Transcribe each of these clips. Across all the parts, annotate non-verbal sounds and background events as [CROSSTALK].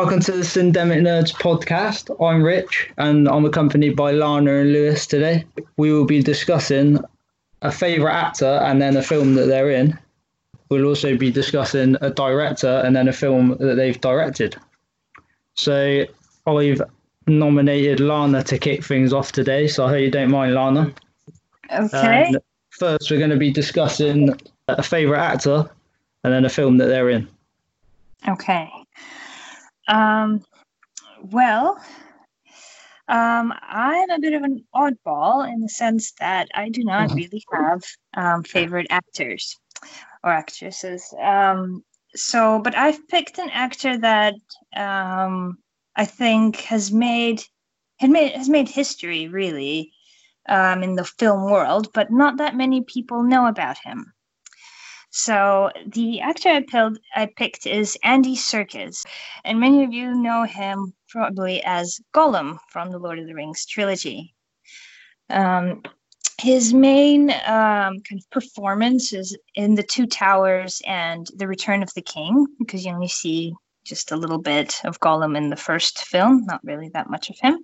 Welcome to the Syndemic Nerds podcast. I'm Rich and I'm accompanied by Lana and Lewis today. We will be discussing a favourite actor and then a film that they're in. We'll also be discussing a director and then a film that they've directed. So I've nominated Lana to kick things off today, so I hope you don't mind, Lana. Okay. And first, we're going to be discussing a favourite actor and then a film that they're in. Okay. Um, well, um, I'm a bit of an oddball in the sense that I do not really have um, favorite actors or actresses. Um, so, but I've picked an actor that um, I think has made had made has made history really um, in the film world, but not that many people know about him. So the actor I picked, I picked is Andy Serkis, and many of you know him probably as Gollum from the Lord of the Rings trilogy. Um, his main um, kind of performance is in the Two Towers and The Return of the King, because you only see just a little bit of Gollum in the first film, not really that much of him.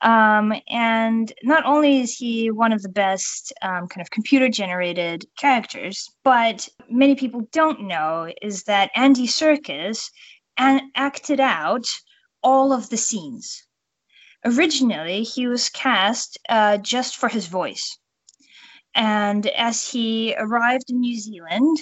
Um, and not only is he one of the best um, kind of computer generated characters, but many people don't know is that Andy Serkis an- acted out all of the scenes. Originally, he was cast uh, just for his voice. And as he arrived in New Zealand,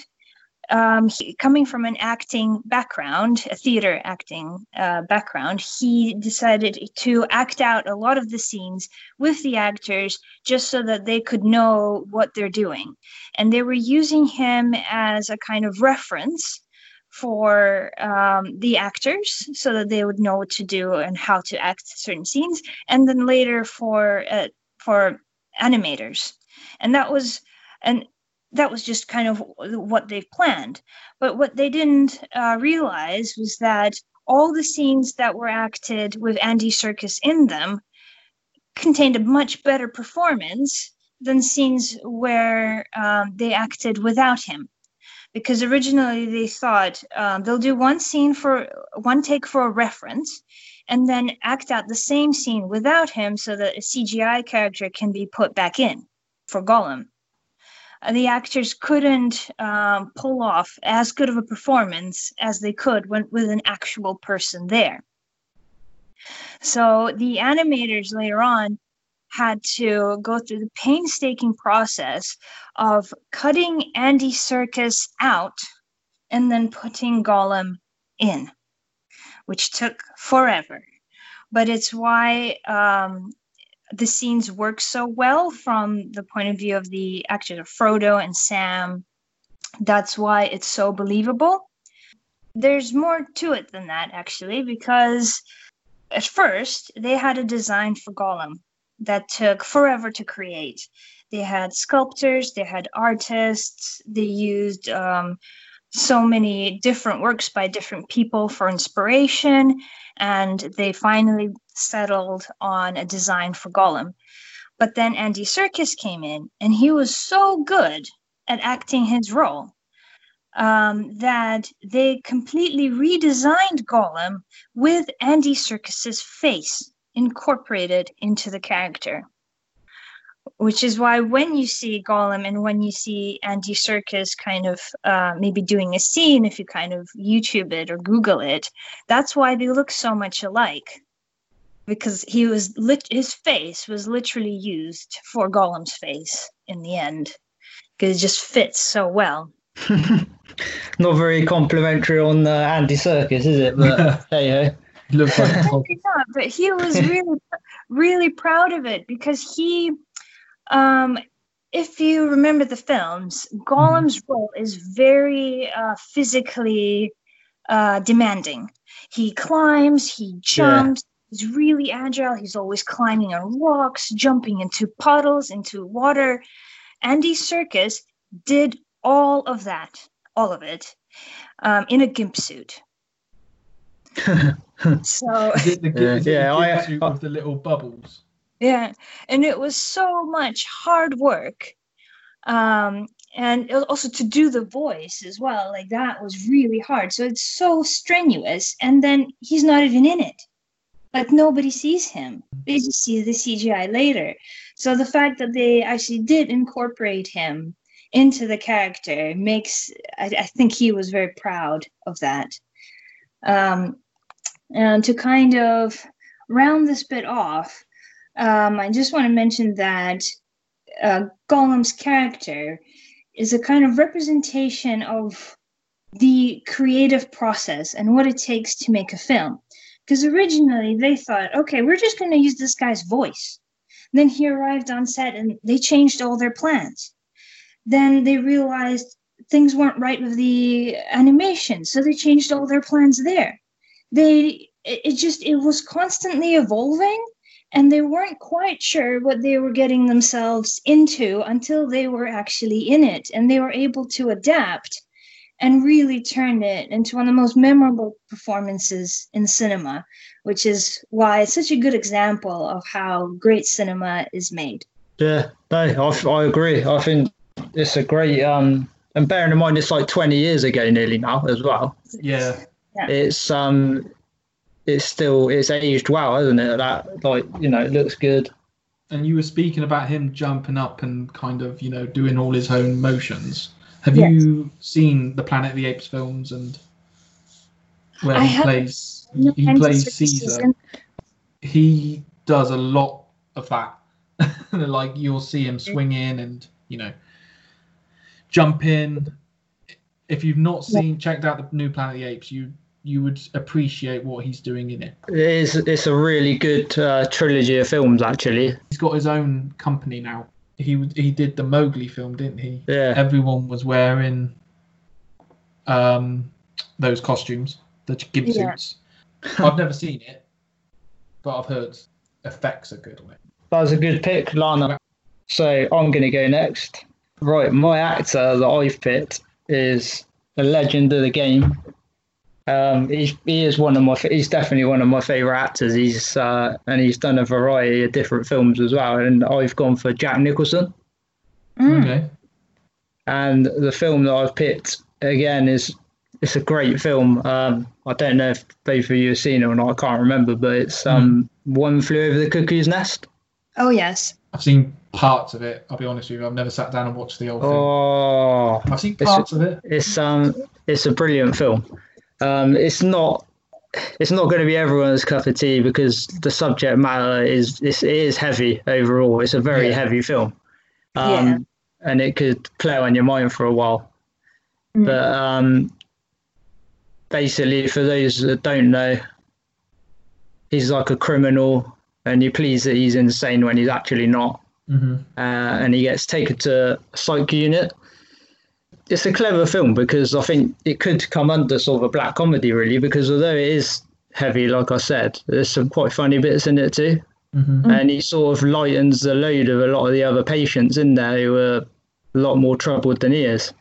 um, he, coming from an acting background, a theater acting uh, background, he decided to act out a lot of the scenes with the actors just so that they could know what they're doing. And they were using him as a kind of reference for um, the actors so that they would know what to do and how to act certain scenes. And then later for uh, for animators. And that was and that was just kind of what they've planned. But what they didn't uh, realize was that all the scenes that were acted with Andy Serkis in them contained a much better performance than scenes where um, they acted without him. Because originally they thought um, they'll do one scene for one take for a reference and then act out the same scene without him so that a CGI character can be put back in for Gollum the actors couldn't um, pull off as good of a performance as they could when with an actual person there. So the animators later on had to go through the painstaking process of cutting Andy Serkis out and then putting Gollum in, which took forever. But it's why um, the scenes work so well from the point of view of the actors of Frodo and Sam. That's why it's so believable. There's more to it than that, actually, because at first they had a design for Gollum that took forever to create. They had sculptors, they had artists, they used um, so many different works by different people for inspiration, and they finally settled on a design for Gollum. But then Andy Serkis came in, and he was so good at acting his role um, that they completely redesigned Gollum with Andy Serkis's face incorporated into the character. Which is why when you see Gollum and when you see Andy Serkis kind of uh, maybe doing a scene, if you kind of YouTube it or Google it, that's why they look so much alike because he was lit his face was literally used for Gollum's face in the end because it just fits so well. [LAUGHS] Not very complimentary on uh, Andy Serkis, is it? But [LAUGHS] hey, hey. Looks like not, [LAUGHS] but he was really, really proud of it because he, um, if you remember the films, Gollum's role is very uh, physically uh, demanding. He climbs, he jumps, He's really agile. He's always climbing on rocks, jumping into puddles, into water. Andy Serkis did all of that, all of it, um, in a gimp suit. [LAUGHS] so the, Yeah, yeah, I- gimp suit I- with the little bubbles? yeah, and it was so much hard work. Um, and al- also to do the voice as well like that was really hard so it's so strenuous and then he's not even in it like nobody sees him. They just see the cgi later. So the fact that they actually did incorporate him into the character makes i, I think he was very proud of that. Um, and to kind of round this bit off um, i just want to mention that uh, gollum's character is a kind of representation of the creative process and what it takes to make a film. Because originally they thought, okay, we're just going to use this guy's voice. Then he arrived on set and they changed all their plans. Then they realized things weren't right with the animation, so they changed all their plans there. They it, just it was constantly evolving and they weren't quite sure what they were getting themselves into until they were actually in it and they were able to adapt and really turned it into one of the most memorable performances in cinema which is why it's such a good example of how great cinema is made Yeah, no, I, I agree. I think it's a great um, and bearing in mind it's like 20 years ago nearly now as well. Yeah. It's um, it's still it's aged well, isn't it? That like you know it looks good. And you were speaking about him jumping up and kind of, you know, doing all his own motions. Have Yes. you seen the Planet of the Apes films and where I he plays No, he plays Caesar? season. He does a lot of that. [LAUGHS] like you'll see him swing in and you know jump in. If you've not seen checked out the new Planet of the Apes, you you would appreciate what he's doing in it. It is it's a really good uh, trilogy of films actually. He's got his own company now. He he did the Mowgli film, didn't he? Yeah, Everyone was wearing um those costumes, the gimp Yeah. suits. [LAUGHS] I've never seen it, but I've heard effects are good on it. that was a good pick, Lana. So I'm gonna go next. Right, my actor that I've picked is a legend of the game. Um, he's, he is one of my. He's definitely one of my favorite actors. He's uh, and he's done a variety of different films as well. And I've gone for Jack Nicholson. Mm. Okay. And the film that I've picked again is it's a great film. Um, I don't know if both of you have seen it or not. I can't remember, but it's um, One Flew Over the Cuckoo's Nest. oh yes I've seen parts of it. I'll be honest with you. I've never sat down and watched the whole thing. Oh, I've seen it's- parts of it. it's um, it's a brilliant film. Um, it's not. It's not going to be everyone's cup of tea because the subject matter is it's, it is heavy overall. It's a very Yeah. heavy film, um, Yeah. and it could play on your mind for a while. Mm. But um, basically, for those that don't know, he's like a criminal, and you please that he's insane when he's actually not hmm uh, and he gets taken to a psych unit. It's a clever film because I think it could come under sort of a black comedy, really, because although it is heavy, like I said, there's some quite funny bits in it too. hmm And he sort of lightens the load of a lot of the other patients in there who are a lot more troubled than he is.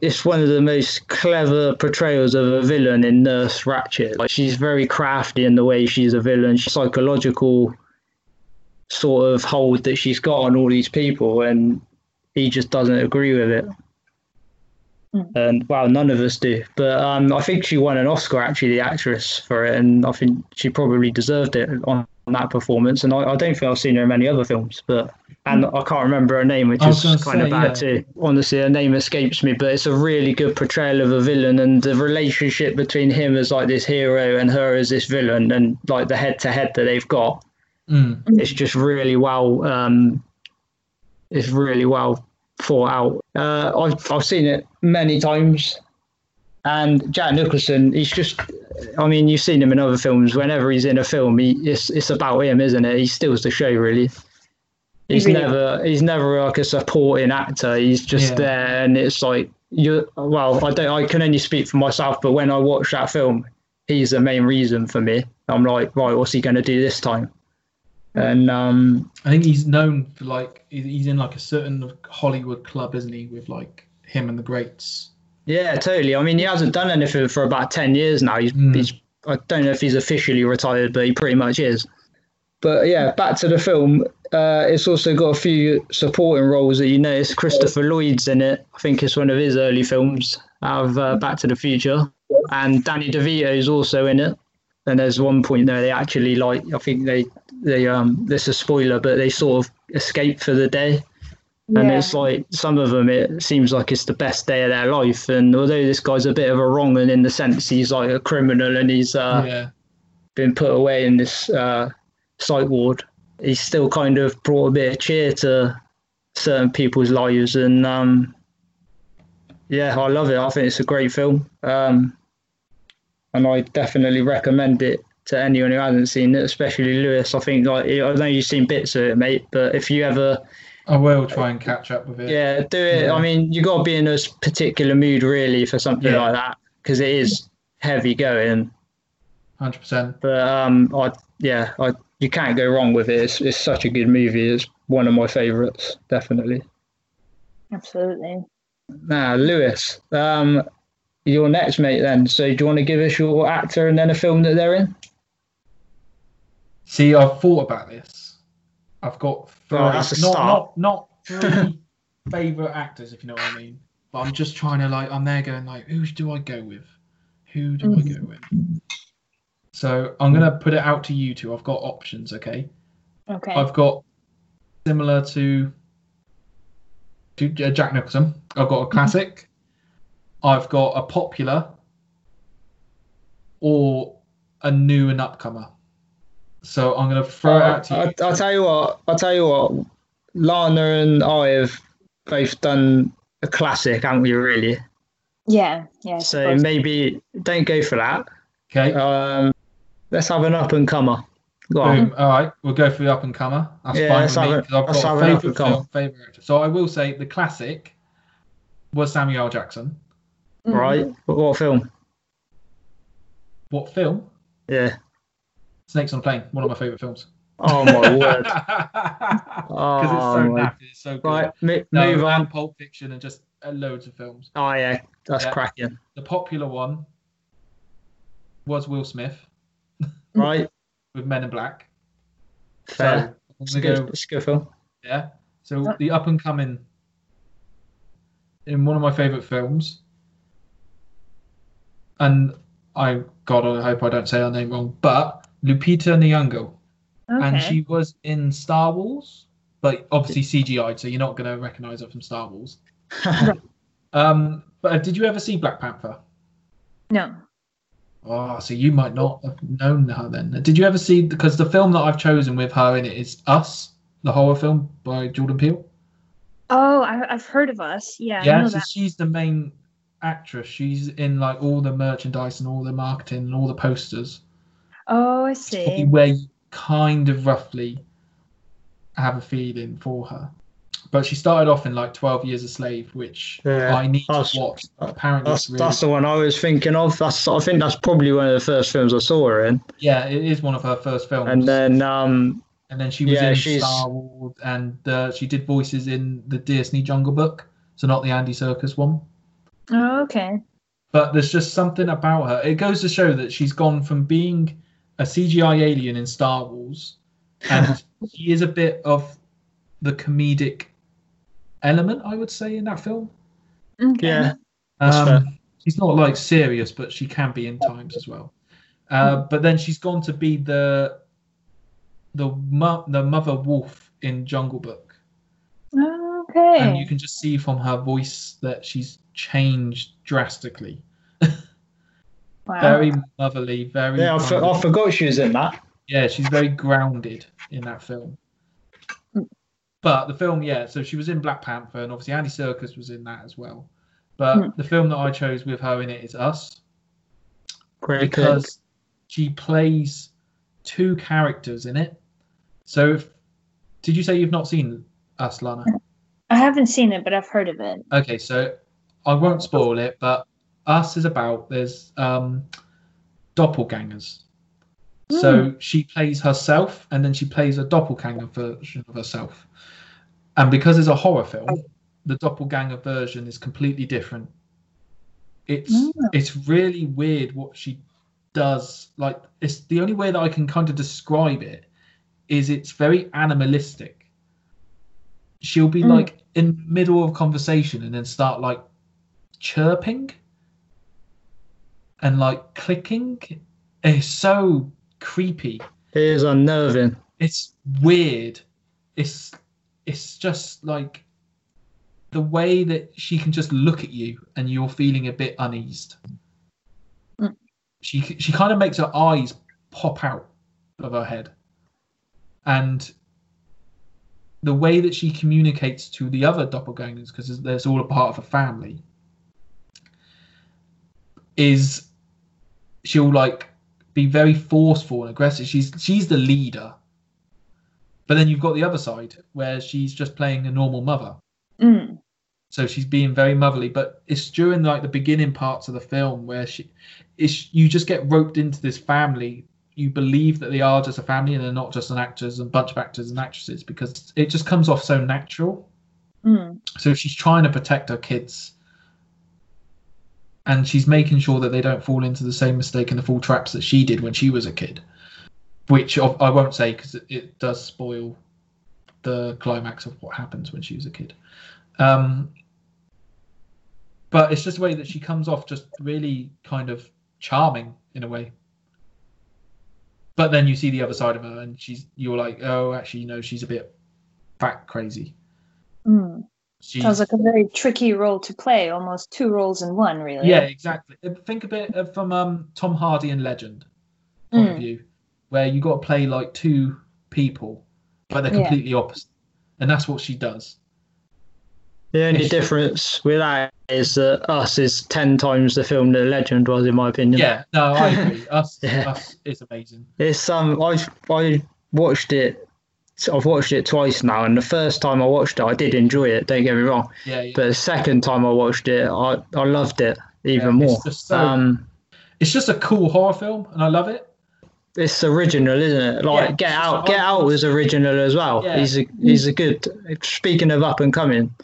It's one of the most clever portrayals of a villain in Nurse Ratched. Like she's very crafty in the way she's a villain. She's psychological sort of hold that she's got on all these people, and he just doesn't agree with it. Mm. And well, none of us do. But um, I think she won an Oscar actually, the actress for it, and I think she probably deserved it on that performance. And I, I don't think I've seen her in many other films, but and I can't remember her name, which is gonna kind of bad yeah. too. Honestly, her name escapes me, but it's a really good portrayal of a villain and the relationship between him as like this hero and her as this villain, and like the head to head that they've got Mm. it's just really well um it's really well thought out. Uh i've, I've seen it many times. And jack nicholson he's just i mean you've seen him in other films. Whenever he's in a film he it's, it's about him isn't it? He steals the show really. He's really never he's never like a supporting actor. He's just Yeah. there and it's like you well i don't i can only speak for myself but when i watch that film he's the main reason for me. I'm like right what's he going to do this time and um I think he's known for like he's in like a certain Hollywood club, isn't he? With like him and the greats. yeah totally i mean he hasn't done anything for about 10 years now he's, Mm. he's i don't know if he's officially retired but he pretty much is but yeah back to the film uh, it's also got a few supporting roles that you notice. Christopher Lloyd's in it. I think it's one of his early films out of uh, Back to the Future, and Danny DeVito is also in it. And there's one point there they actually like. I think they they um. This is a spoiler, but they sort of escape for the day. And it's like some of them, it seems like it's the best day of their life. And although this guy's a bit of a wrong and in the sense he's like a criminal and he's uh, yeah. been put away in this uh, psych ward, he's still kind of brought a bit of cheer to certain people's lives. And um, yeah, I love it. I think it's a great film. Um, and I definitely recommend it to anyone who hasn't seen it, especially Lewis. I think like I know you've seen bits of it, mate, but if you ever I will try and catch up with it. yeah, do it. Yeah. I mean, you got to be in a particular mood really for something Yeah. like that because it is heavy going. Hundred percent. But um, I yeah, I you can't go wrong with it. It's, it's such a good movie. It's one of my favourites, definitely. Absolutely. Now, Lewis, um, you're next, mate. Then, so do you want to give us your actor and then a film that they're in? See, I've thought about this. I've got three, Oh, that's a not, start. not not three [LAUGHS] favorite actors, if you know what I mean. But I'm just trying to like, I'm there going like, who do I go with? Who do I go with? So I'm gonna put it out to you two. I've got options, okay? Okay. I've got similar to to uh, Jack Nicholson. I've got a classic. I've got a popular, or a new and upcomer. So I'm gonna throw it out to you. I, I'll tell you what. I'll tell you what. Lana and I have both done a classic, haven't we? Really. yeah. Yeah. So maybe don't go for that. Okay. Um, let's have an up and comer. Go on. Boom. All right, we'll go for the up and comer. That's Yeah, fine let's with me because I've got a favorite film, favorite actor. So I will say the classic was Samuel L. Jackson. Mhm. Right. What, what film? What film? Yeah. Snakes on a Plane. One of my favorite films. Oh my word. Because [LAUGHS] Oh, it's so nappy, it's so good. Right. mo- No, move on. Pulp Fiction and just uh, loads of films. Oh yeah, that's Yeah. cracking. The popular one was Will Smith Right. [LAUGHS] with Men in Black. Fair. So It's I'm a gonna good, go it's a good film. Yeah. So the up and coming in one of my favorite films, and I God, I hope I don't say her name wrong, but Lupita Nyong'o, Okay. and she was in Star Wars, but obviously CGI, so you're not going to recognize her from Star Wars. [LAUGHS] Um, but did you ever see Black Panther? no. Oh, so you might not have known her then. Did you ever see? Because the film that I've chosen with her in it is Us, the horror film by Jordan Peele. Oh, I, I've heard of us. Yeah. I Yeah, know so that. she's the main actress. She's in like all the merchandise and all the marketing and all the posters. Oh, I see. where you kind of roughly have a feeling for her. But she started off in like Twelve Years a Slave, which Yeah, I need to watch. Apparently, That's really that's the one I was thinking of. That's I think that's probably one of the first films I saw her in. yeah, it is one of her first films. And then um, And then she was Yeah, in she's- Star Wars, and uh, she did voices in the Disney Jungle Book, so not the Andy Serkis one. Oh, okay. But there's just something about her. It goes to show that she's gone from being a CGI alien in Star Wars, and [LAUGHS] she is a bit of the comedic element, I would say, in that film. Okay. yeah, Um, she's not like serious, but she can be in times as well. Uh, but then she's gone to be the the mo- the mother wolf in Jungle Book, Okay. and you can just see from her voice that she's changed drastically. Wow. Very motherly, very yeah. I, for, I forgot she was in that. yeah, she's very grounded in that film. But the film, yeah, so she was in Black Panther, and obviously Andy Serkis was in that as well. But Hmm. the film that I chose with her in it is Us. Great pick. because she plays two characters in it. So, if, did you say you've not seen Us, Lana? I haven't seen it, but I've heard of it. Okay, so I won't spoil it, but Us is about there's um, doppelgangers. So she plays herself, and then she plays a doppelganger version of herself. And because it's a horror film, the doppelganger version is completely different. It's Mm. it's really weird what she does. Like it's the only way that I can kind of describe it is it's very animalistic. she'll be Mm. like in the middle of conversation and then start like chirping and like clicking. is so creepy. It is unnerving. It's weird. It's it's just like the way that she can just look at you and you're feeling a bit uneased. Mm. She she kind of makes her eyes pop out of her head, and the way that she communicates to the other doppelgangers because there's all a part of a family is she'll like be very forceful and aggressive. She's she's the leader. But then you've got the other side where she's just playing a normal mother. Mm. So she's being very motherly, but it's during like the beginning parts of the film where she is you just get roped into this family. You believe that they are just a family and they're not just an actors and bunch of actors and actresses because it just comes off so natural. Mm. So she's trying to protect her kids. And she's making sure that they don't fall into the same mistake and the full traps that she did when she was a kid. Which I won't say because it, does spoil the climax of what happens when she was a kid. Um, but it's just the way that she comes off just really kind of charming in a way. But then you see the other side of her and she's you're like, oh, actually, no, she's a bit back crazy. Mm. She's, Sounds like a very tricky role to play, almost two roles in one, really. Yeah, exactly. Uh, Think of it uh, from um, Tom Hardy and Legend point of Mm. view, where you got to play like two people, but they're Yeah. completely opposite, and that's what she does. The only It's- difference with that is that Us is ten times the film that Legend was, in my opinion. Yeah, no, I [LAUGHS] agree. Us, Yeah. us is amazing. It's um, I I watched it. I've watched it twice now, and the first time I watched it, I did enjoy it. Don't get me wrong, Yeah, yeah. but the second time I watched it, I I loved it even Yeah, it's more. just so- Um, it's just a cool horror film, and I love it. it's original, isn't it? Like Yeah, Get Out, Get Out was original as well. Yeah. He's a he's a good. Speaking of up and coming,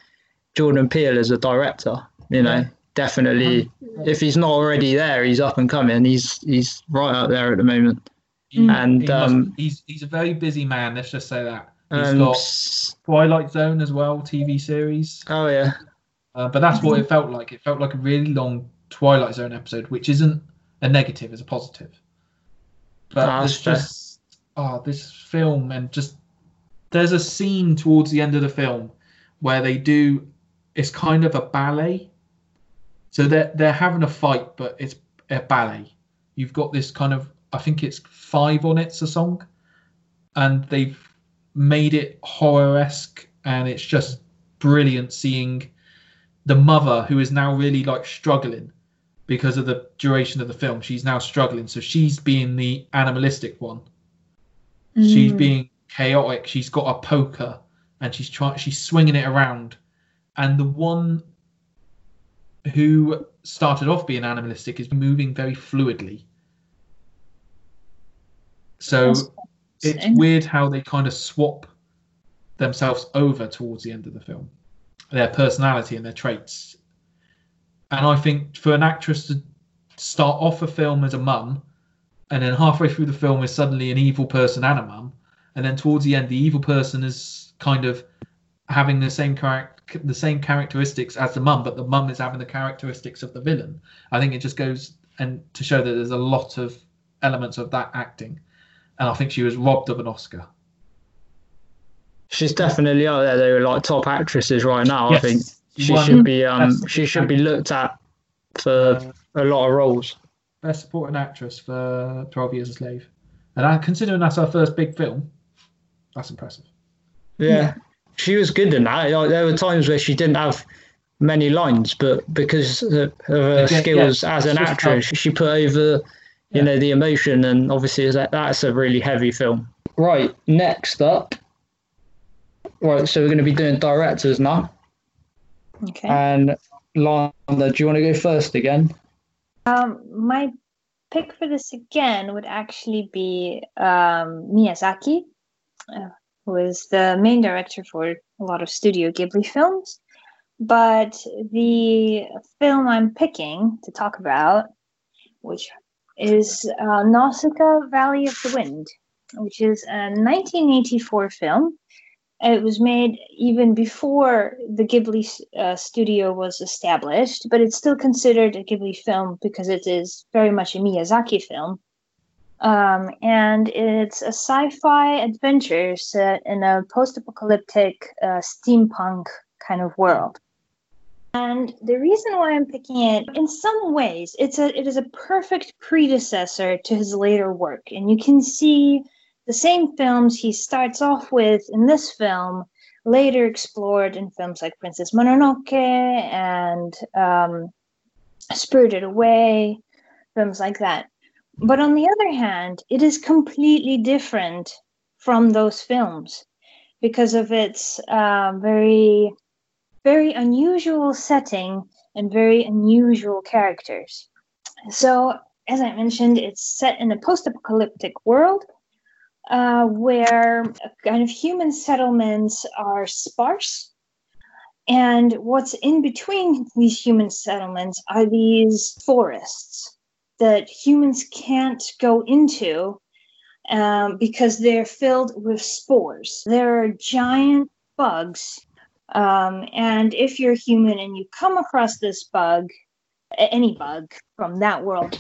Jordan Peele as a director, you know, definitely. If he's not already there, he's up and coming. He's he's right up there at the moment. He- And, he must- um, he's he's a very busy man. Let's just say that he's Um, got Twilight Zone as well, TV series. oh yeah, Uh, but that's what it felt like. It felt like a really long Twilight Zone episode, which isn't a negative, it's a positive. But Ah, there's just oh, this film and just there's a scene towards the end of the film where they do it's kind of a ballet. So they're they're having a fight, but it's a ballet. You've got this kind of I think it's five on it's a song, and they've made it horror esque, and it's just brilliant seeing the mother who is now really like struggling because of the duration of the film. She's now struggling, so she's being the animalistic one. She's Mm. being chaotic. She's got a poker and she's trying. She's swinging it around, and the one who started off being animalistic is moving very fluidly. So it's weird how they kind of swap themselves over towards the end of the film, their personality and their traits. And I think for an actress to start off a film as a mum, and then halfway through the film is suddenly an evil person and a mum, and then towards the end the evil person is kind of having the same character the same characteristics as the mum, but the mum is having the characteristics of the villain. I think it just goes and to show that there's a lot of elements of that acting, and I think she was robbed of an Oscar. she's definitely out there. They were like top actresses right now. Yes, I think she won should be um she should be looked at for uh, a lot of roles. best supporting actress for Twelve Years a Slave, and I, considering that's her first big film, that's impressive. Yeah, she was good in that. Like, there were times where she didn't have many lines, but because of her Again, skills yeah, as an actress, she put over, you Yeah. know, the emotion, and obviously that that's a really heavy film. Right, next up. Right, so we're going to be doing directors now, Okay. and Lana, do you want to go first again? Um, my pick for this again would actually be um, Miyazaki, uh, who is the main director for a lot of Studio Ghibli films. But the film I'm picking to talk about, which is uh, Nausicaa Valley of the Wind, which is a 1984 film It was made even before the Ghibli uh, studio was established, but it's still considered a Ghibli film because it is very much a Miyazaki film. Um, and it's a sci-fi adventure set in a post-apocalyptic uh, steampunk kind of world. And the reason why I'm picking it, in some ways, it's a it is a perfect predecessor to his later work, and you can see the same films he starts off with in this film later explored in films like Princess Mononoke and um, Spirited Away, films like that. But on the other hand, it is completely different from those films because of its uh, very, very unusual setting and very unusual characters. So, as I mentioned, it's set in a post apocalyptic world uh, where kind of human settlements are sparse. And what's in between these human settlements are these forests that humans can't go into um, because they're filled with spores. There are giant bugs. Um, and if you're human and you come across this bug, any bug from that world,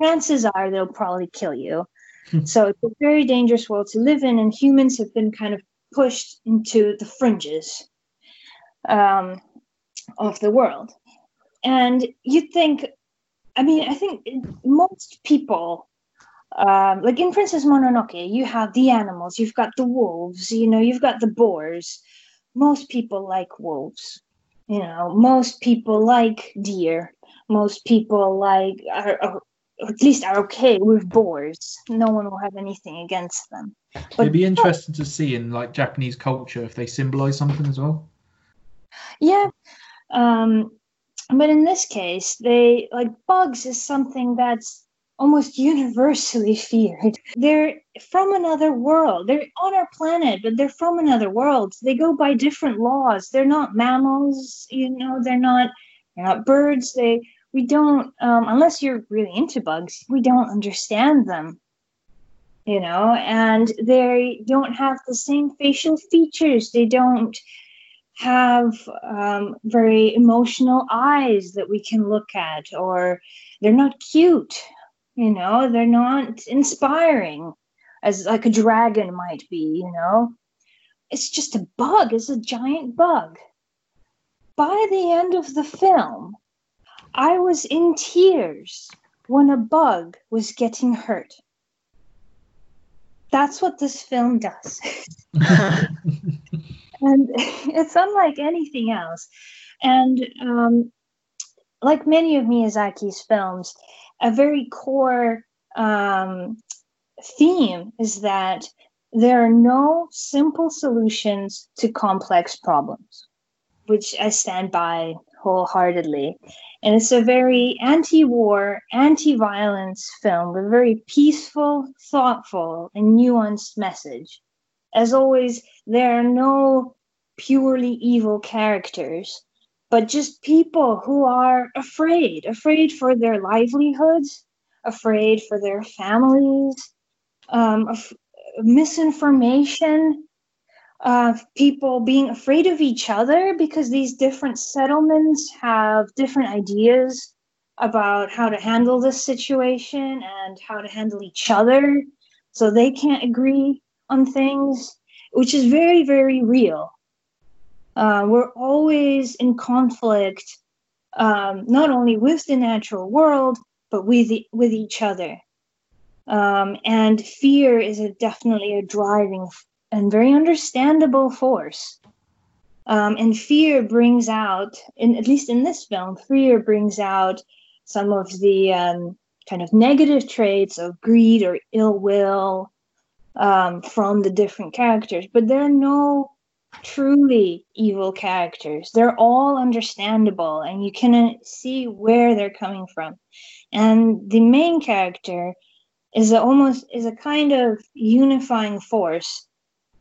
chances are they'll probably kill you. Hmm. so it's a very dangerous world to live in, and humans have been kind of pushed into the fringes um, of the world. And you'd think, I mean, I think most people, um, like in Princess Mononoke, you have the animals, you've got the wolves, you know, you've got the boars. Most people like wolves, you know, most people like deer, most people like are, are at least are okay with boars. No one will have anything against them. But It'd be interesting to see in like Japanese culture if they symbolize something as well. Yeah, um, but in this case, they like bugs is something that's almost universally feared. They're from another world. They're on our planet, but they're from another world. They go by different laws. They're not mammals, you know. They're not. They're not birds. They we don't um, unless you're really into bugs we don't understand them you know and they don't have the same facial features they don't have um, very emotional eyes that we can look at or they're not cute you know they're not inspiring as like a dragon might be you know it's just a bug it's a giant bug by the end of the film I was in tears when a bug was getting hurt. That's what this film does. [LAUGHS] and it's unlike anything else. And um, like many of Miyazaki's films, a very core um, theme is that there are no simple solutions to complex problems, which I stand by wholeheartedly. And it's a very anti war, anti violence film, with a very peaceful, thoughtful, and nuanced message. As always, there are no purely evil characters, but just people who are afraid afraid for their livelihoods, afraid for their families, um, misinformation, of people being afraid of each other because these different settlements have different ideas about how to handle this situation and how to handle each other. So they can't agree on things, which is very, very real. Uh, we're always in conflict, um, not only with the natural world, but with, the, with each other. Um, and fear is a, definitely a driving and very understandable force. Um, and fear brings out, in, at least in this film, fear brings out some of the um, kind of negative traits of greed or ill will um, from the different characters. But there are no truly evil characters. They're all understandable, and you can see where they're coming from. And the main character is a, almost is a kind of unifying force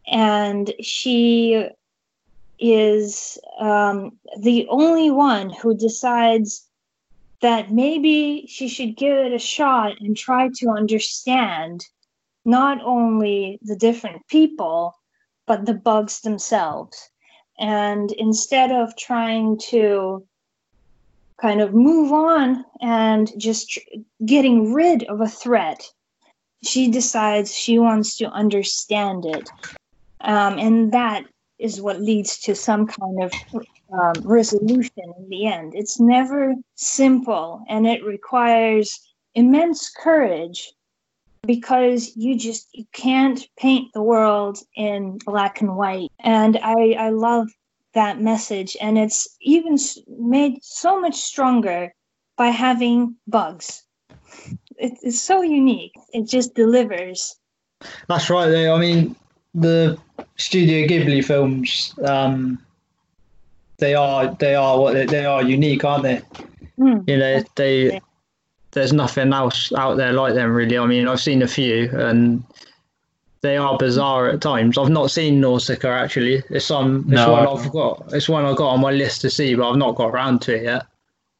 and she is um, the only one who decides that maybe she should give it a shot and try to understand not only the different people but the bugs themselves. And instead of trying to kind of move on and just tr- getting rid of a threat, she decides she wants to understand it. Um, and that is what leads to some kind of um, resolution in the end. It's never simple and it requires immense courage because you just you can't paint the world in black and white. And i i love that message. And it's even made so much stronger by having bugs. It's so unique. It just delivers. That's right there i mean the studio ghibli films um they are they are what they, they are unique aren't they? Mm, you know they there's nothing else out there like them really. I mean, I've seen a few and they are bizarre at times. I've not seen Nausicaa actually. It's some it's no, one I've got. It's one I got on my list to see, but I've not got around to it yet.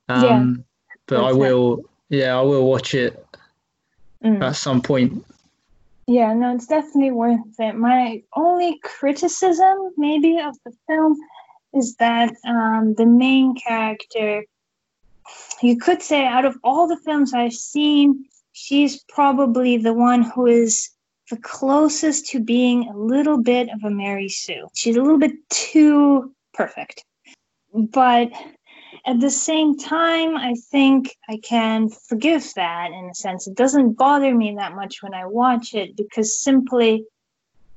Um, yeah. But I will. Yeah, I will watch it mm. at some point. Yeah, no, it's definitely worth it. My only criticism, maybe, of the film is that um, the main character you could say out of all the films I've seen, she's probably the one who is the closest to being a little bit of a Mary Sue. She's a little bit too perfect. But at the same time, I think I can forgive that in a sense. It doesn't bother me that much when I watch it because simply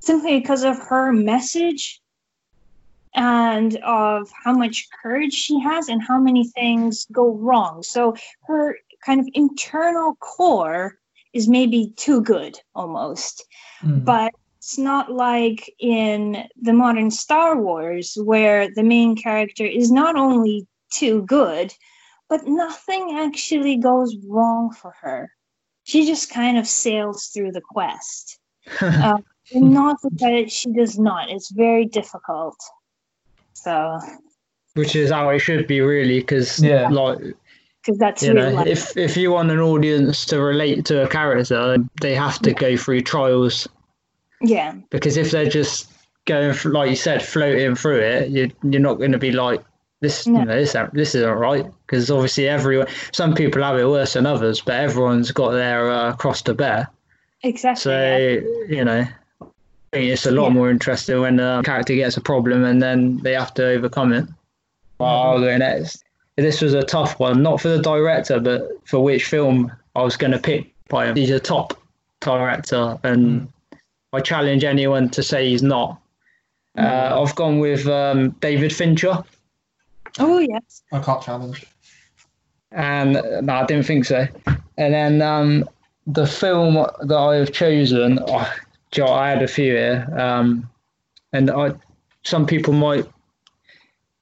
simply because of her message and of how much courage she has and how many things go wrong. So her kind of internal core is maybe too good almost. Mm. But it's not like in the modern Star Wars where the main character is not only too good, but nothing actually goes wrong for her. She just kind of sails through the quest. [LAUGHS] uh, not that she does not. It's very difficult. So, which is how it should be, really, because yeah. like because that's you know, if if you want an audience to relate to a character, they have to go through trials. Yeah. Because if they're just going through, like you said, floating through it, you you're not going to be like this. No. You know, this this isn't right because obviously everyone. Some people have it worse than others, but everyone's got their uh, cross to bear. Exactly. So yeah. you know, it's a lot yeah. more interesting when the character gets a problem and then they have to overcome it. I'll go next. This was a tough one, not for the director, but for which film I was going to pick by him. He's a top director, and mm. I challenge anyone to say he's not. Uh, I've gone with um, David Fincher. Oh yes. I can't challenge. And no, I didn't think so. And then um, the film that I've chosen, oh, Joe, I had a few here, um, and I some people might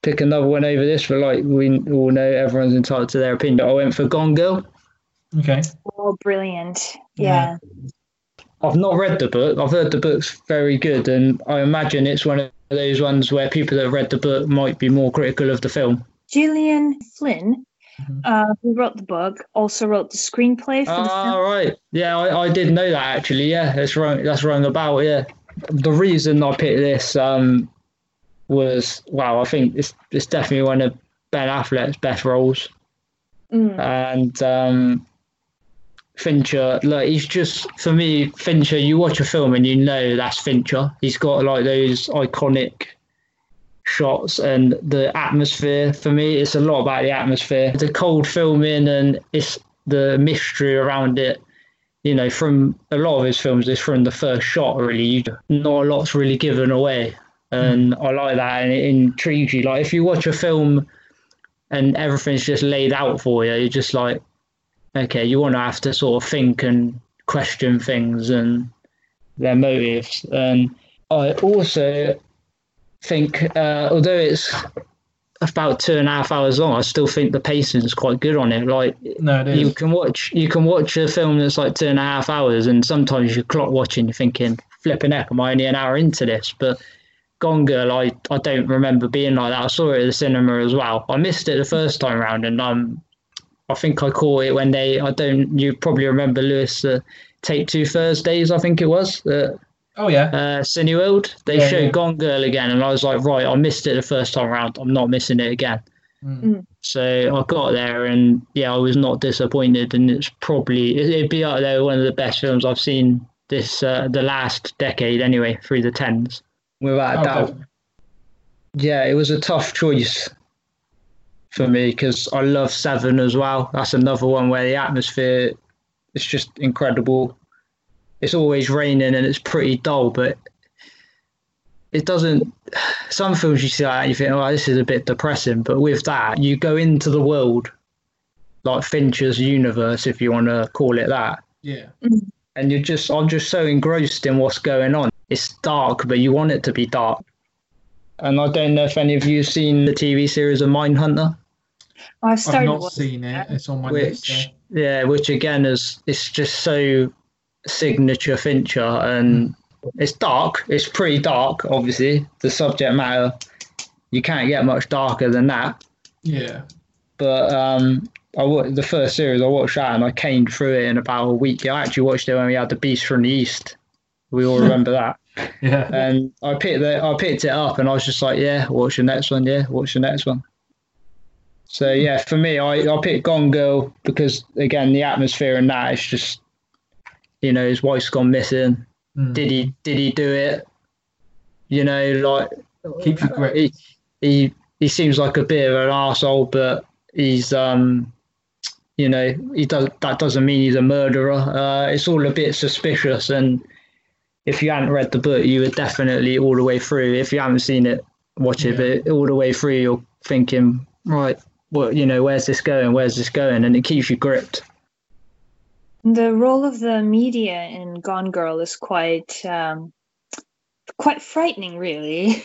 pick another one over this, but like we all know, everyone's entitled to their opinion. I went for Gone Girl. Okay. Oh, brilliant! Yeah. yeah. I've not read the book. I've heard the book's very good, and I imagine it's one of those ones where people that have read the book might be more critical of the film. Gillian Flynn mm-hmm. uh, who wrote the book, also wrote the screenplay for the film. right. Yeah, I, I did know that actually. Yeah, that's wrong. That's wrong about. Yeah, the reason I picked this um, was wow. I think it's it's definitely one of Ben Affleck's best roles, mm. and um, Fincher. Look, he's just for me. Fincher. You watch a film and you know that's Fincher. He's got like those iconic shots and the atmosphere. For me it's a lot about the atmosphere. The cold filming and it's the mystery around it. You know from a lot of his films is from the first shot really. Not a lot's really given away. And mm. i like that and it intrigues you. Like if you watch a film and everything's just laid out for you you're just like okay you want to have to sort of think and question things and their motives. And i also think, uh, although it's about two and a half hours long, I still think the pacing is quite good on it. Like, no, it you can watch you can watch a film that's like two and a half hours, and sometimes you're clock watching, you're thinking, "Flipping heck, am I only an hour into this?" But Gone Girl, I I don't remember being like that. I saw it at the cinema as well. I missed it the first time around, and um, I think I caught it when they. I don't. You probably remember Lewis. Uh, Take Two Thursdays, I think it was. Uh, Oh yeah. uh, Cineworld. They Yeah, showed yeah. Gone Girl again, and I was like, right, I missed it the first time around. I'm not missing it again. Mm. So I got there, and yeah, I was not disappointed. And it's probably it- it'd be up there one of the best films I've seen this uh, the last decade anyway, through the tens, without a Oh, doubt. definitely. Yeah, it was a tough choice for me because I love Seven as well. That's another one where the atmosphere is just incredible. It's always raining and it's pretty dull, but it doesn't. Some films you see like that, you think, oh, this is a bit depressing, but with that, you go into the world, like Fincher's universe, if you want to call it that, Yeah. Mm-hmm. and you're just, I'm just so engrossed in what's going on. It's dark, but you want it to be dark. And I don't know if any of you have seen the TV series of Mindhunter. I've I've not seen it. that. It's on my list. which yeah. yeah, which again is it's just so signature Fincher and it's dark. It's pretty dark, obviously. The subject matter you can't get much darker than that. Yeah. But um, I wa- the first series I watched that and I came through it in about a week. I actually watched it when we had the Beast from the East. We all [LAUGHS] remember that. Yeah. And I picked the, I picked it up and I was just like, yeah, watch the next one, yeah, watch the next one. So yeah, for me, I, I picked Gone Girl because again the atmosphere and that is just, you know, his wife's gone missing. Mm. Did he did he do it? You know, like Keeps you gripped. he he he seems like a bit of an asshole, but he's um you know, he does that doesn't mean he's a murderer. Uh, it's all a bit suspicious and if you hadn't read the book you would definitely all the way through. If you haven't seen it, watch it, Yeah. but all the way through you're thinking, right, well, you know, where's this going? Where's this going? And it keeps you gripped. The role of the media in Gone Girl is quite um, quite frightening, really.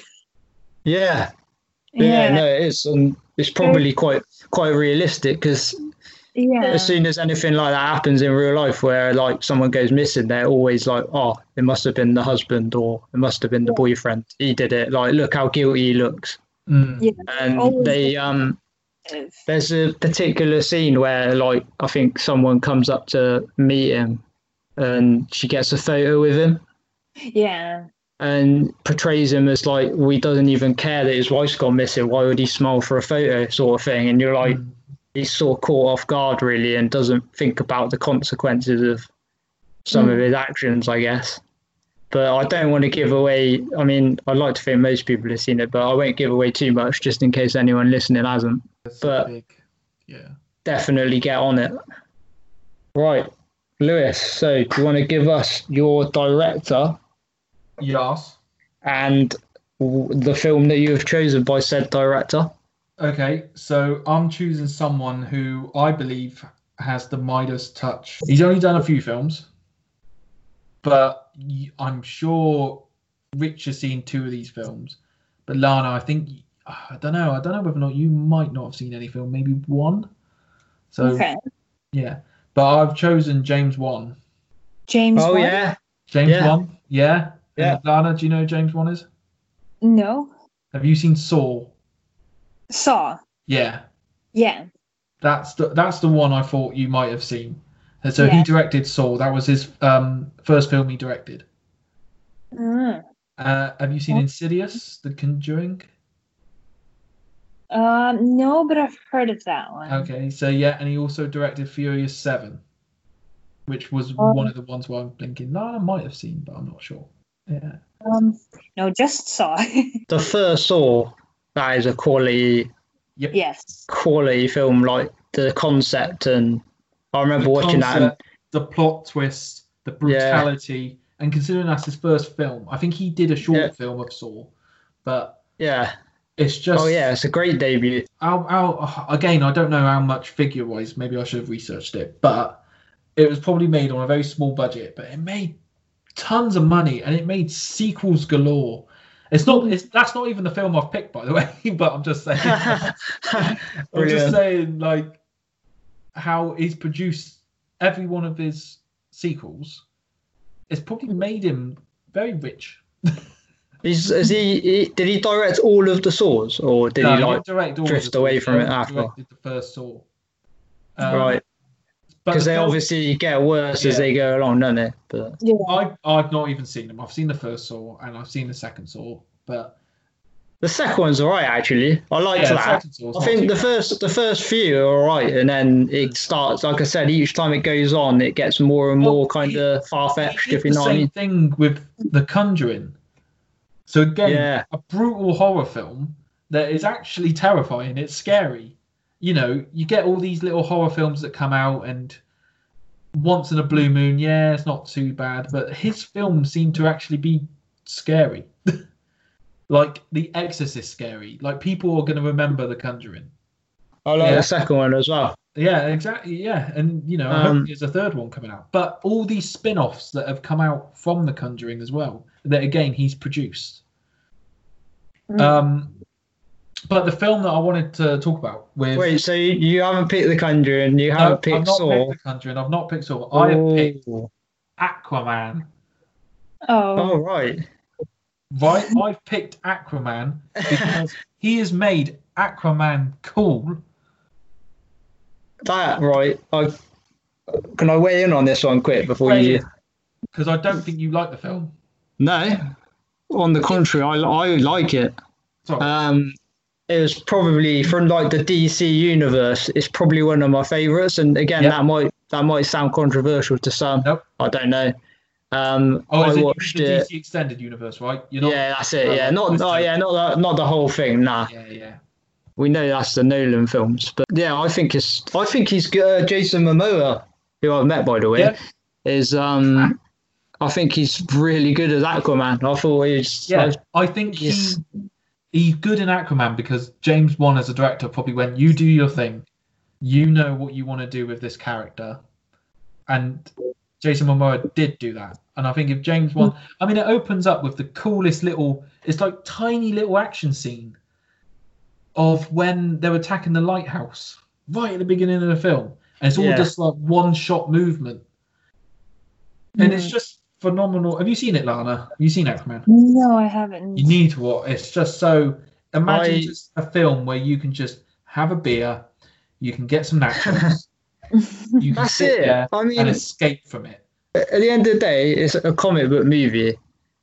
Yeah, [LAUGHS] yeah, no, it is, and it's probably quite quite realistic because yeah. as soon as anything like that happens in real life where like someone goes missing they're always like oh it must have been the husband or it must have been the boyfriend he did it like look how guilty he looks Mm. Yeah. and they um there's a particular scene where like i think someone comes up to meet him and she gets a photo with him yeah. and portrays him as like well, he doesn't even care that his wife's gone missing why would he smile for a photo sort of thing and you're like Mm. he's sort of caught off guard really and doesn't think about the consequences of some of Mm. his actions, I guess. But I don't want to give away. I mean, I'd like to think most people have seen it, but I won't give away too much just in case anyone listening hasn't. A But- big, yeah. Definitely get on it. Right, Lewis. So, do you want to give us your director Yes. and the film that you have chosen by said director? Okay, so I'm choosing someone who I believe has the Midas touch. He's only done a few films, but I'm sure Rich has seen two of these films. But Lana, I think I don't know. I don't know whether or not you might not have seen any film, maybe one. So Okay. yeah, but I've chosen James Wan. James. Oh Wan? yeah, James Yeah. Wan, yeah, Yeah. And Lana, do you know who James Wan is? No. Have you seen Saw? Saw. Yeah, Yeah. That's the that's the one I thought you might have seen. And So Yeah. he directed Saw. That was his um, first film he directed. Mm. Uh, have you seen. Insidious, The Conjuring? Um, no, but I've heard of that one. Okay, so yeah, and he also directed Furious Seven, which was Oh. one of the ones where I'm thinking, no, I might have seen, but I'm not sure. Yeah, Um, no, just Saw. [LAUGHS] the first Saw. That is a quality yes. quality film. Like the concept, and I remember The watching that. And, the plot twist, the brutality, and considering that's his first film, I think he did a short Yeah. film of Saw, but yeah. It's oh, just Oh yeah, it's a great debut. How, how, again, I don't know how much figure wise, maybe I should have researched it, but it was probably made on a very small budget, but it made tons of money and it made sequels galore. It's not, it's, that's not even the film I've picked, by the [LAUGHS] way, but I'm just saying, [LAUGHS] I'm just saying, like, how he's produced every one of his sequels. It's probably made him very rich. [LAUGHS] Is, is he, he? Did he direct all of the Saws, or did No, he like? direct all drift away from it only after? Directed the first Saw. Um, right. Because the they film- obviously get worse as they go along, don't they? But Yeah. I've, I've not even seen them. I've seen the first Saw and I've seen the second Saw, but the second one's alright actually. I liked yeah, that. I think the bad. first the first few are alright, and then it starts. Like I said, each time it goes on, it gets more and Well, more kind of far fetched. If you the know what I same mean. thing with The Conjuring. So again, Yeah. a brutal horror film that is actually terrifying. It's scary. You know, you get all these little horror films that come out, and once in a blue moon, yeah, it's not too bad. But his films seem to actually be scary. [LAUGHS] like The Exorcist, scary. Like people are going to remember The Conjuring. I like Yeah. the second one as well. Yeah, exactly. Yeah, and you know, I Um, hope there's a third one coming out. But all these spin-offs that have come out from The Conjuring as well, that again he's produced. Mm. Um, but the film that I wanted to talk about with Wait, so you, you haven't picked the Conjuring, you haven't I've picked not Saw. picked The Conjuring. I've not picked Saw. I have picked. Aquaman. Oh. oh right. Right, I've picked Aquaman because [LAUGHS] he has made Aquaman cool. That right. I can I weigh in on this one quick before you. Because I don't think you like the film. No, on the contrary, I, I like it. Um, it was probably from like the DC universe. It's probably one of my favorites, and again, Yeah. that might that might sound controversial to some. Nope. I don't know. Um, oh, is I it the it. DC extended universe, right? You're not. Yeah, that's it. Oh, Yeah, not oh, yeah, not the, not the whole thing. Nah, Yeah, yeah. we know that's the Nolan films, but yeah, I think it's I think he's. Uh, Jason Momoa, who I've met by the way, Yeah. is um, I think he's really good as Aquaman. I thought he's Yeah, I think Yes. he he's good in Aquaman because James Wan as a director probably went, "You do your thing, you know what you want to do with this character," and Jason Momoa did do that. And I think if James Wan, I mean, it opens up with the coolest little, it's like tiny little action scene of when they're attacking the lighthouse right at the beginning of the film, and it's all Yeah. just like one shot movement, and it's Mm. just phenomenal. Have you seen it, Lana? Have you seen Aquaman? No, I haven't. You need to watch. It's just so. Imagine I- just a film where you can just have a beer, you can get some nachos, [LAUGHS] you can That's sit it. there I mean, and escape from it. at the end of the day, it's a comic book movie.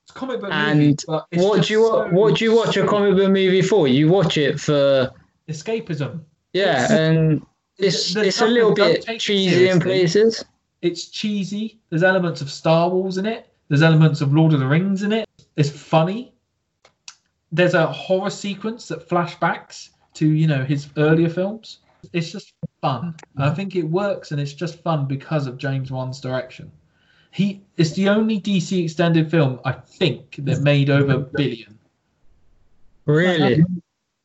It's a comic book movie, And but what do you wa- so- what do you watch a comic book movie for? You watch it for escapism? yeah, It's- and it's there's it's a little bit take it cheesy in places. It's cheesy. There's elements of Star Wars in it. There's elements of Lord of the Rings in it. It's funny. There's a horror sequence that flashbacks to you know his earlier films. It's just fun. And I think it works, and it's just fun because of James Wan's direction. He it's the only DC extended film I think that made over a billion. Really,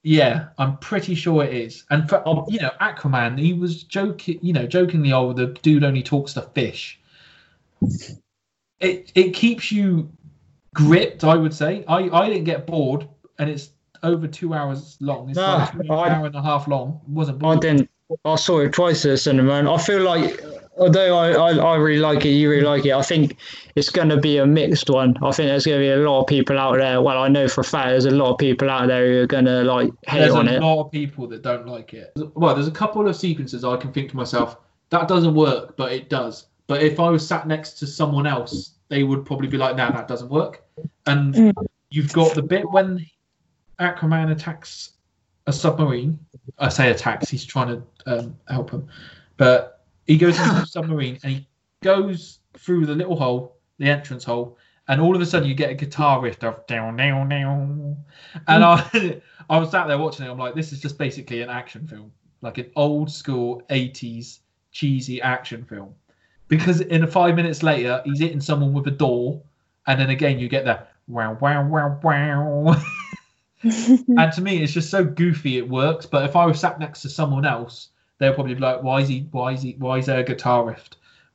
Yeah, I'm pretty sure it is. And for Oh. you know, Aquaman, he was joking, you know, jokingly, oh, the dude only talks to fish. It it keeps you gripped, I would say. I I didn't get bored, and it's over two hours long. It's No, like an hour and a half long. It wasn't bored. I didn't. I saw it twice at the cinema, and I feel like although I, I, I really like it, you really like it. I think it's going to be a mixed one. I think there's going to be a lot of people out there. Well, I know for a fact there's a lot of people out there who are going to like hate There's a on it. lot of people that don't like it. Well, there's a couple of sequences I can think to myself that doesn't work, but it does. But if I was sat next to someone else, they would probably be like, "No, that doesn't work." And Mm. you've got the bit when Aquaman attacks a submarine. I say attacks; he's trying to um, help him, but he goes into the submarine and he goes through the little hole, the entrance hole, and all of a sudden you get a guitar riff of down, down, down, and I, [LAUGHS] I was sat there watching it. I'm like, this is just basically an action film, like an old school '80s cheesy action film. Because in a five minutes later, he's hitting someone with a door, and then again you get that wow, wow, wow, wow. [LAUGHS] [LAUGHS] and to me, it's just so goofy it works. But if I was sat next to someone else, they'll probably be like, "Why is he? Why is he? Why is there a guitar riff?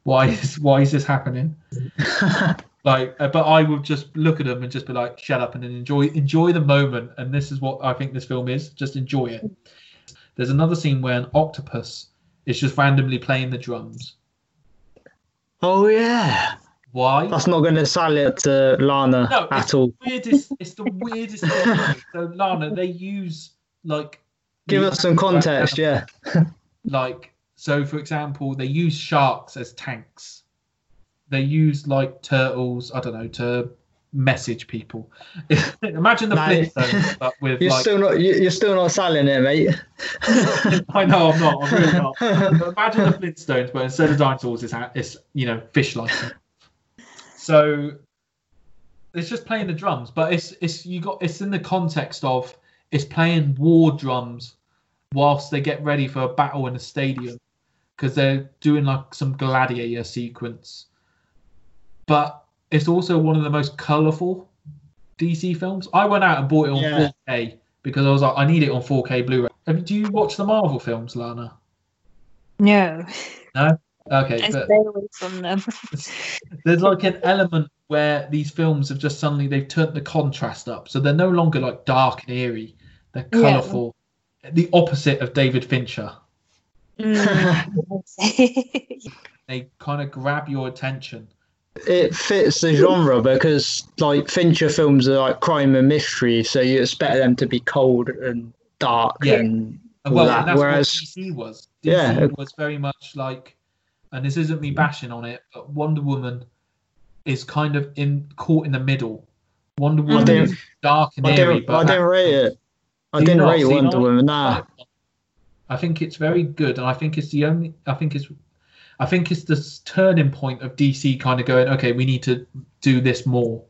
Why is why is this happening?" [LAUGHS] like uh, but i would just look at them and just be like shut up and then enjoy enjoy the moment and this is what i think this film is just enjoy it there's another scene where an octopus is just randomly playing the drums oh yeah, why that's not going to sell it to Lana no it's at the all. weirdest it's the weirdest thing [LAUGHS] so lana they use like Give us some context, yeah. [LAUGHS] like So, for example, they use sharks as tanks. They use like turtles. I don't know to message people. [LAUGHS] Imagine the. Flintstones, but [LAUGHS] with You're like. still not. you- You're still not selling it, mate. [LAUGHS] I know I'm not. I'm really not. But imagine the Flintstones, but instead of dinosaurs, it's, it's you know fish like. So it's just playing the drums, but it's it's you got it's in the context of it's playing war drums whilst they get ready for a battle in a stadium because they're doing like some gladiator sequence. But it's also one of the most colourful DC films. I went out and bought it on Yeah. 4K because I was like, I need it on 4K Blu-ray. Have you, do you watch the Marvel films, Lana? No, No. Okay, I but stay away from them. [LAUGHS] there's like an element where these films have just suddenly they've turned the contrast up, so they're no longer like dark and eerie. They're Yeah. colourful, the opposite of David Fincher. Mm. They kind of grab your attention. it fits the genre because like Fincher films are like crime and mystery, so you expect them to be cold and dark Yeah. and all Well, that. and that's Whereas what DC was. DC Yeah. was very much like, and this isn't me bashing on it, but Wonder Woman is kind of in caught in the middle. Wonder Woman is dark and I eerie, but I didn't rate it. I didn't not? See, Wonder Woman. Nah, I think it's very good, and I think it's the only. I think it's. I think it's the turning point of DC kind of going, okay, we need to do this more.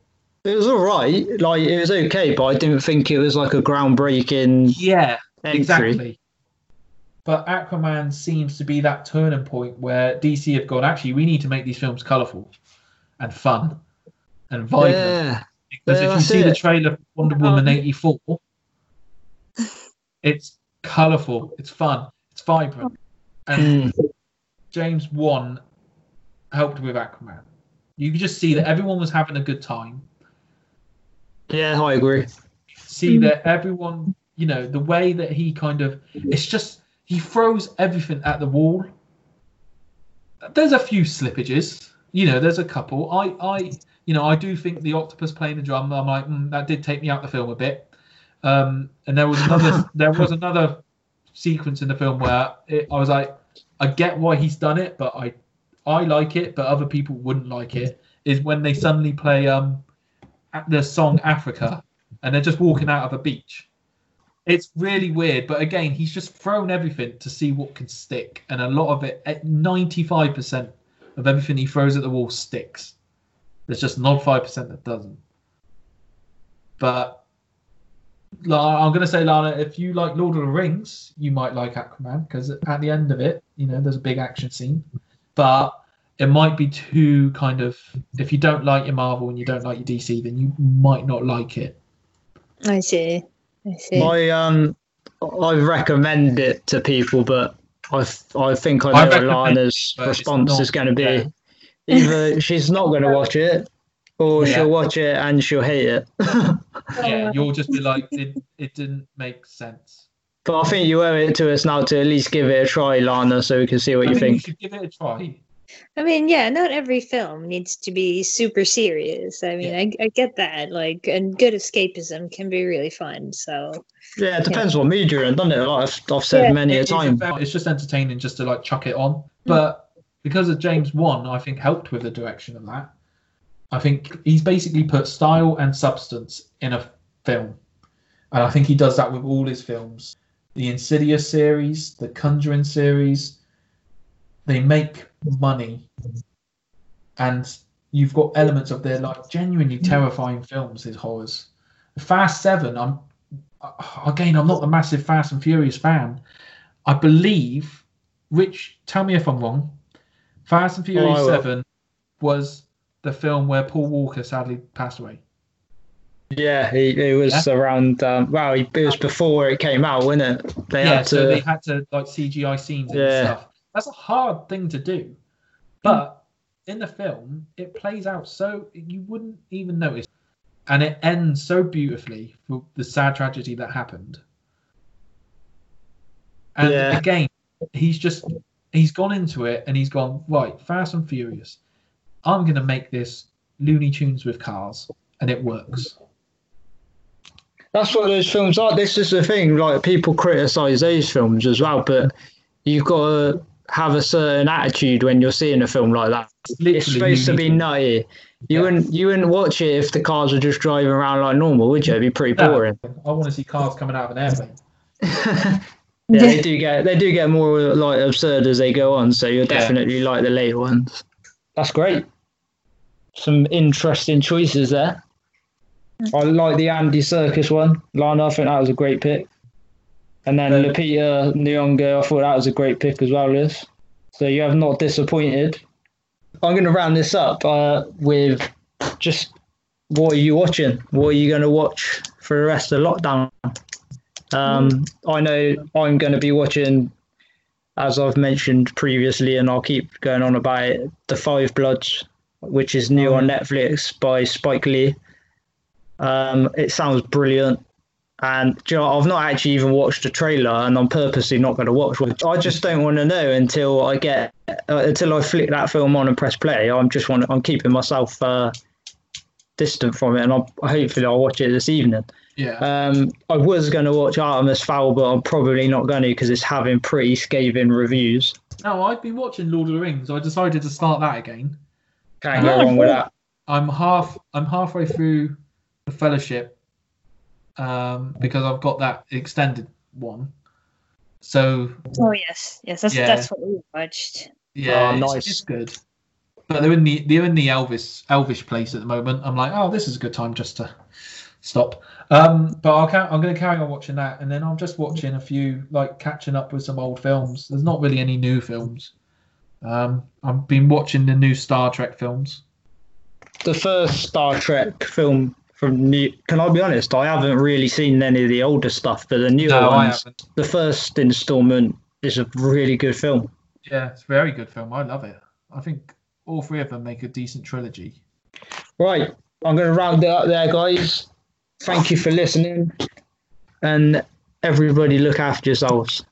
it was all right. Like it was okay, but I didn't think it was like a groundbreaking Yeah, entry. exactly. But Aquaman seems to be that turning point where DC have gone, actually, we need to make these films colourful and fun and vibrant. Yeah, Because Yeah, if you see the trailer for Wonder Woman Um, 84, it's colourful, it's fun, it's vibrant. And Mm. James Wan helped with Aquaman. You could just see that everyone was having a good time. yeah, I agree. See that everyone, you know, the way that he kind of, it's just, he throws everything at the wall. There's a few slippages, you know, there's a couple. I, I, you know, I do think the octopus playing the drum, I'm like, mm, that did take me out the film a bit. Um, and there was another, [LAUGHS] there was another sequence in the film where it, I was like, I get why he's done it, but I, I like it, but other people wouldn't like it. Is when they suddenly play um, the song Africa, and they're just walking out of a beach. It's really weird, but again, he's just thrown everything to see what can stick, and a lot of it, at ninety-five percent of everything he throws at the wall sticks. There's just not five percent that doesn't. But La- I'm gonna say, Lana, if you like Lord of the Rings, you might like Aquaman because at the end of it, you know, there's a big action scene. But it might be too kind of if you don't like your Marvel and you don't like your DC, then you might not like it. I see. I see. I um, I recommend it to people, but I I think I I know what recommend Lana's but response is going to be. yeah. Either she's not going to watch it, or Yeah. she'll watch it and she'll hate it. [LAUGHS] Yeah, you'll just be like, it, it didn't make sense. But I think you owe it to us now to at least give it a try, Lana, so we can see what I you think you should give it a try. I mean, yeah, not every film needs to be super serious. I mean, I, I get that. Like, and good escapism can be really fun. So, Yeah, it depends what mood you're in, doesn't it? Like I've, I've said Yeah, many a It is time. about- it's just entertaining just to like chuck it on. But mm. because of James Wan, I think helped with the direction of that. I think he's basically put style and substance in a film. And I think he does that with all his films. The Insidious series, the Conjuring series, they make money. And you've got elements of their like genuinely terrifying films, his horrors. Fast Seven, I'm uh, again, I'm not the massive Fast and Furious fan. I believe, Rich, tell me if I'm wrong. Fast and Furious Oh, I will. 7 was the film where Paul Walker sadly passed away. Yeah, it, it was around. Um, wow, it was before it came out, wasn't it? They yeah, had to. so they had to like CGI scenes and Yeah. stuff. That's a hard thing to do. But in the film, it plays out so you wouldn't even notice. And it ends so beautifully for the sad tragedy that happened. And Yeah. again, he's just he's gone into it and he's gone, right, Fast and Furious. I'm gonna make this Looney Tunes with cars, and it works. That's what those films are. This is the thing. Like people criticize those films as well, but you've got to have a certain attitude when you're seeing a film like that. Literally, It's supposed to be need nutty. You Yeah. wouldn't you wouldn't watch it if the cars were just driving around like normal, would you? It'd be pretty No. boring. I want to see cars coming out of an airplane. [LAUGHS] yeah, they do get they do get more like absurd as they go on. So you'll Yeah. definitely like the later ones. That's great. Some interesting choices there. I like the Andy Serkis one. Lana, I think that was a great pick. And then Yeah. Lupita Nyong'o, I thought that was a great pick as well, Liz. So you have not disappointed. I'm going to round this up uh, with just what are you watching? What are you going to watch for the rest of the lockdown? Um, I know I'm going to be watching, as I've mentioned previously, and I'll keep going on about it, The Five Bloods, which is new Oh, on. Netflix by Spike Lee. Um, it sounds brilliant. And you know, I've not actually even watched the trailer, and I'm purposely not going to watch one. I just don't want to know until I get uh, until I flick that film on and press play. I'm just want I'm keeping myself uh, distant from it, and I'll, hopefully I'll watch it this evening. Yeah. Um, I was going to watch Artemis Fowl, but I'm probably not going to because it's having pretty scathing reviews. no, I've been watching Lord of the Rings. I decided to start that again. Can't go wrong with that. I'm half. I'm halfway through the Fellowship um, because I've got that extended one. So Oh yes, yes, that's Yeah. that's what we watched. yeah, Oh, it's, nice. it's good. But they're in the they're in the Elvis Elvish place at the moment. I'm like, oh, this is a good time just to stop. Um, but I'll ca- I'm going to carry on watching that, and then I'm just watching a few like catching up with some old films. There's not really any new films. Um, I've been watching the new Star Trek films. The first Star Trek film from new. Can I be honest? I haven't really seen any of the older stuff, but the newer No, ones. The first installment is a really good film. Yeah, it's a very good film. I love it. I think all three of them make a decent trilogy. Right, I'm going to round it up there, guys. Thank you for listening, and everybody look after yourselves.